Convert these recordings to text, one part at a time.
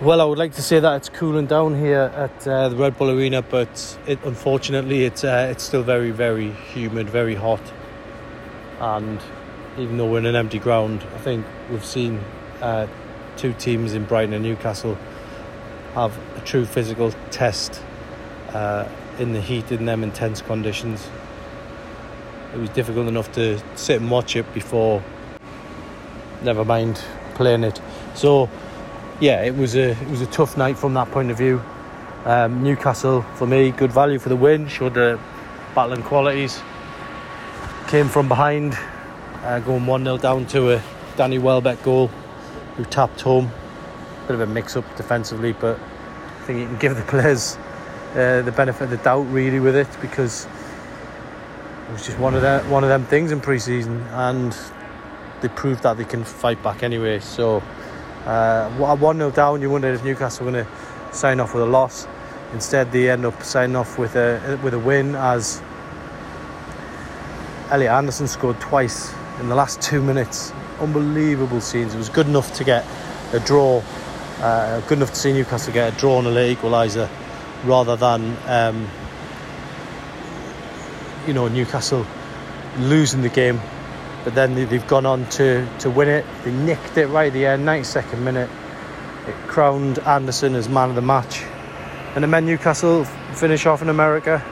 Well, I would like to say that it's cooling down here at uh, the Red Bull Arena, but it, unfortunately, it's uh, it's still very, very humid, very hot, and even though we're in an empty ground, I think we've seen uh, two teams in Brighton and Newcastle have a true physical test uh, in the heat in them intense conditions. It was difficult enough to sit and watch it before, never mind playing it. So yeah, it was a it was a tough night from that point of view. Um, Newcastle for me, good value for the win, showed the battling qualities. Came from behind, uh, going one 0 down to a Danny Welbeck goal, who tapped home. Bit of a mix-up defensively, but I think you can give the players uh, the benefit of the doubt really with it because it was just one of the, one of them things in pre-season, and they proved that they can fight back anyway. So. Uh, 1 0 down, you wondered if Newcastle were going to sign off with a loss. Instead, they end up signing off with a with a win as Elliot Anderson scored twice in the last two minutes. Unbelievable scenes. It was good enough to get a draw, uh, good enough to see Newcastle get a draw and a late equaliser rather than, um, you know, Newcastle losing the game but then they've gone on to, to win it. They nicked it right at the end, 92nd minute. It crowned Anderson as man of the match. And then Newcastle finish off in America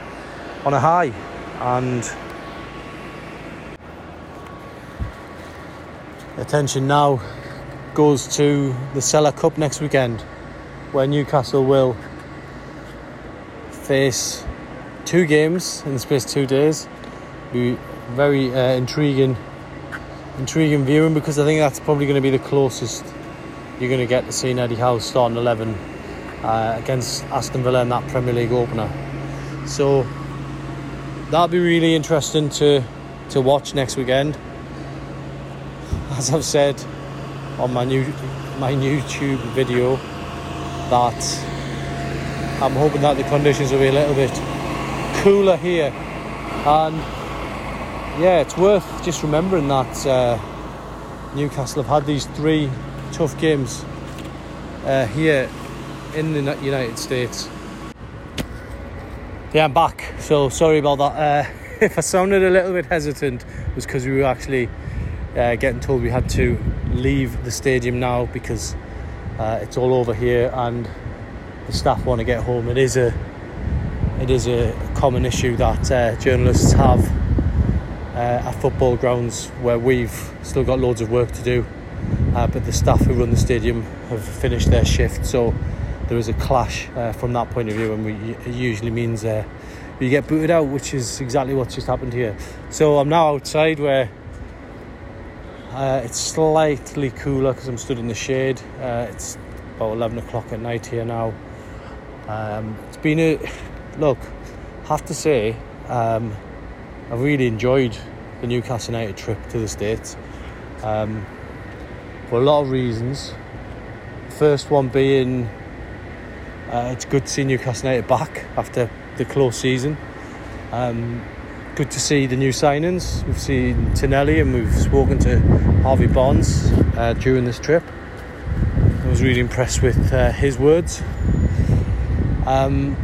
on a high. And attention now goes to the Sela Cup next weekend, where Newcastle will face two games in the space of two days. Be very uh, intriguing intriguing viewing because I think that's probably going to be the closest you're going to get to seeing Eddie Howe starting 11 uh, against Aston Villa in that Premier League opener. So that'll be really interesting to to watch next weekend. As I've said on my new my YouTube video, that I'm hoping that the conditions will be a little bit cooler here and yeah, it's worth just remembering that uh, Newcastle have had these three tough games uh, here in the United States. Yeah, I'm back. So sorry about that. Uh, if I sounded a little bit hesitant, it was because we were actually uh, getting told we had to leave the stadium now because uh, it's all over here and the staff want to get home. It is a it is a common issue that uh, journalists have uh, at football grounds where we've still got loads of work to do. Uh, but the staff who run the stadium have finished their shift, so there is a clash uh, from that point of view, and we, it usually means uh, you get booted out, which is exactly what's just happened here. So I'm now outside where uh, it's slightly cooler because I'm stood in the shade. Uh, it's about 11 o'clock at night here now. Um, it's been a look, have to say. Um, I really enjoyed the Newcastle United trip to the States um, for a lot of reasons. First one being uh, it's good to see Newcastle United back after the close season. Um, good to see the new signings. We've seen Tonali and we've spoken to Harvey Barnes uh, during this trip. I was really impressed with uh, his words. Um,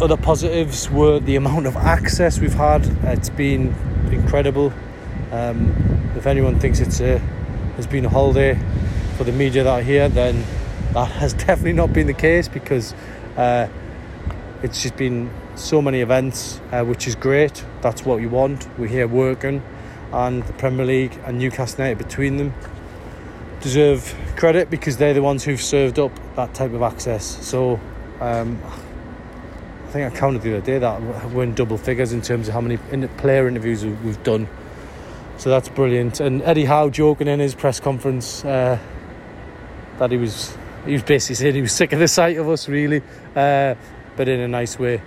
other positives were the amount of access we've had. It's been incredible. Um, if anyone thinks it's a has been a holiday for the media that are here, then that has definitely not been the case because uh, it's just been so many events, uh, which is great. That's what you want. We're here working, and the Premier League and Newcastle United between them deserve credit because they're the ones who've served up that type of access. So um, think I counted the other day that we're in double figures in terms of how many player interviews we've done. So that's brilliant. And Eddie Howe joking in his press conference uh, that he was he was basically saying he was sick of the sight of us, really, uh, but in a nice way.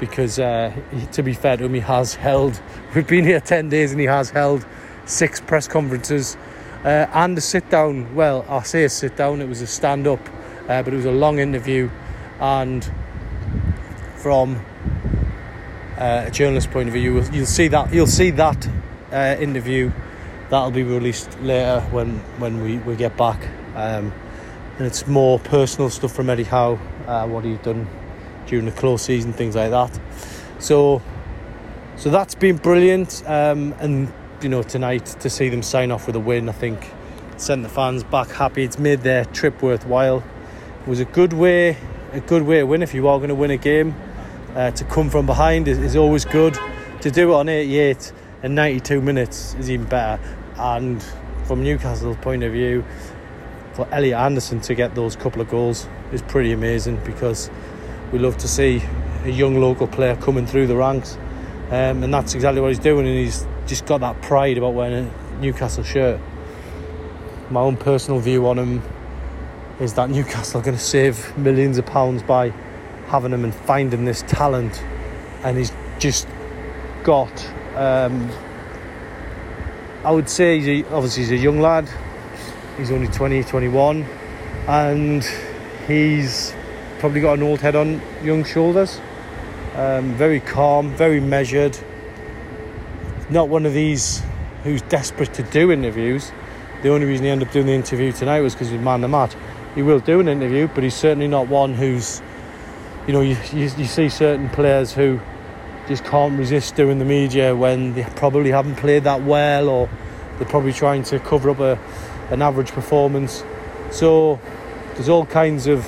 Because uh, to be fair to him, he has held. We've been here ten days, and he has held six press conferences uh, and a sit down. Well, I say a sit down. It was a stand up, uh, but it was a long interview, and from uh, a journalist point of view, you'll, you'll see that you'll see that uh, interview. That'll be released later when when we, we get back. Um, and it's more personal stuff from Eddie Howe, uh, what he's done during the close season, things like that. So, so that's been brilliant. Um, and you know, tonight to see them sign off with a win, I think sent the fans back happy. It's made their trip worthwhile. It was a good way, a good way to win if you are going to win a game. Uh, to come from behind is, is always good. To do it on 88 and 92 minutes is even better. And from Newcastle's point of view, for Elliot Anderson to get those couple of goals is pretty amazing because we love to see a young local player coming through the ranks, um, and that's exactly what he's doing. And he's just got that pride about wearing a Newcastle shirt. My own personal view on him is that Newcastle are going to save millions of pounds by having him and finding this talent, and he's just got. Um, I would say he's a, obviously he's a young lad He's only 20, 21, and he's probably got an old head on young shoulders. Um, very calm, very measured. Not one of these who's desperate to do interviews. The only reason he ended up doing the interview tonight was because he's man the match. He will do an interview, but he's certainly not one who's, you know, you, you, you see certain players who just can't resist doing the media when they probably haven't played that well or they're probably trying to cover up a, an average performance. So there's all kinds of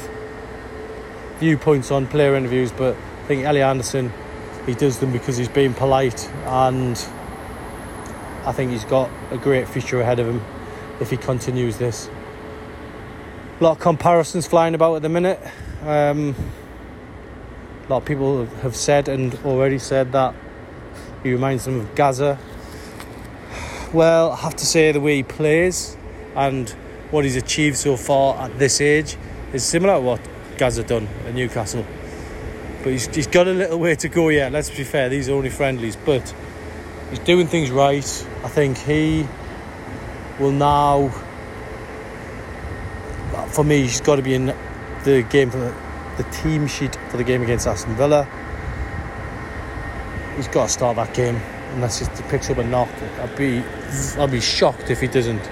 viewpoints on player interviews, but I think Ellie Anderson he does them because he's being polite and I think he's got a great future ahead of him if he continues this. A lot of comparisons flying about at the minute. Um, a lot of people have said and already said that he reminds them of Gazza. Well, I have to say the way he plays and what he's achieved so far at this age is similar to what Gazza done at Newcastle. But he's, he's got a little way to go yet, let's be fair, these are only friendlies, but he's doing things right. I think he will now, for me, he's got to be in the game for the, team sheet for the game against Aston Villa. He's got to start that game unless he picks up a knock. I'd be, I'd be shocked if he doesn't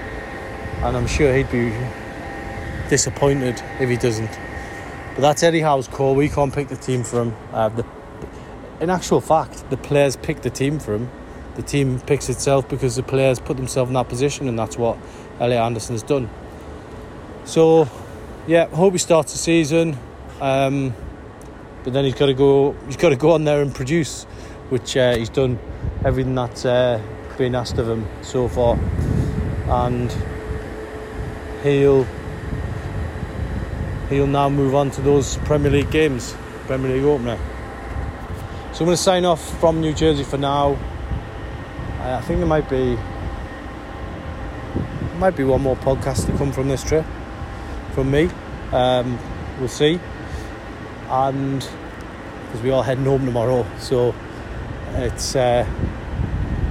and I'm sure he'd be disappointed if he doesn't. But that's Eddie Howe's call. We can't pick the team for him. Uh, the, in actual fact, the players pick the team for him. The team picks itself because the players put themselves in that position, and that's what Elliot Anderson has done. So, yeah, hope he starts the season. Um, but then he's got to go. He's got to go on there and produce, which uh, he's done everything that's uh, been asked of him so far, and he'll he'll now move on to those Premier League games, Premier League opener. So I'm going to sign off from New Jersey for now. I think there might be might be one more podcast to come from this trip from me. Um, we'll see. And because we are heading home tomorrow, so it's uh,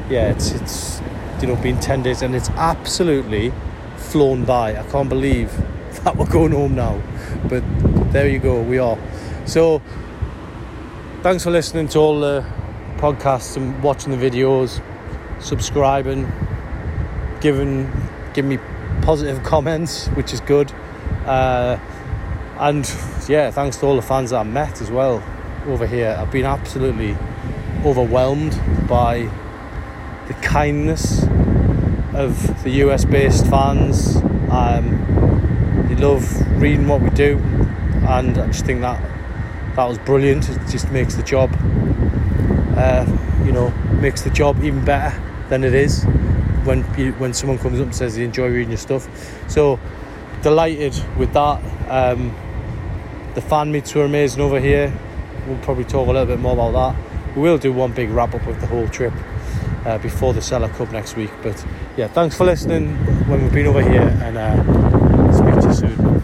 yeah, it's it's you know been ten days and it's absolutely flown by. I can't believe that we're going home now. But there you go, we are. So thanks for listening to all the podcasts and watching the videos, subscribing, giving giving me positive comments, which is good. Uh, and yeah, thanks to all the fans that I met as well over here. I've been absolutely overwhelmed by the kindness of the US based fans. Um, they love reading what we do, and I just think that that was brilliant. It just makes the job, uh, you know, makes the job even better than it is when you, when someone comes up and says they enjoy reading your stuff. So delighted with that. Um, the fan meets were amazing over here. We'll probably talk a little bit more about that. We will do one big wrap up of the whole trip uh, before the Sela Cup next week. But yeah, thanks for listening when we've been over here and uh, speak to you soon.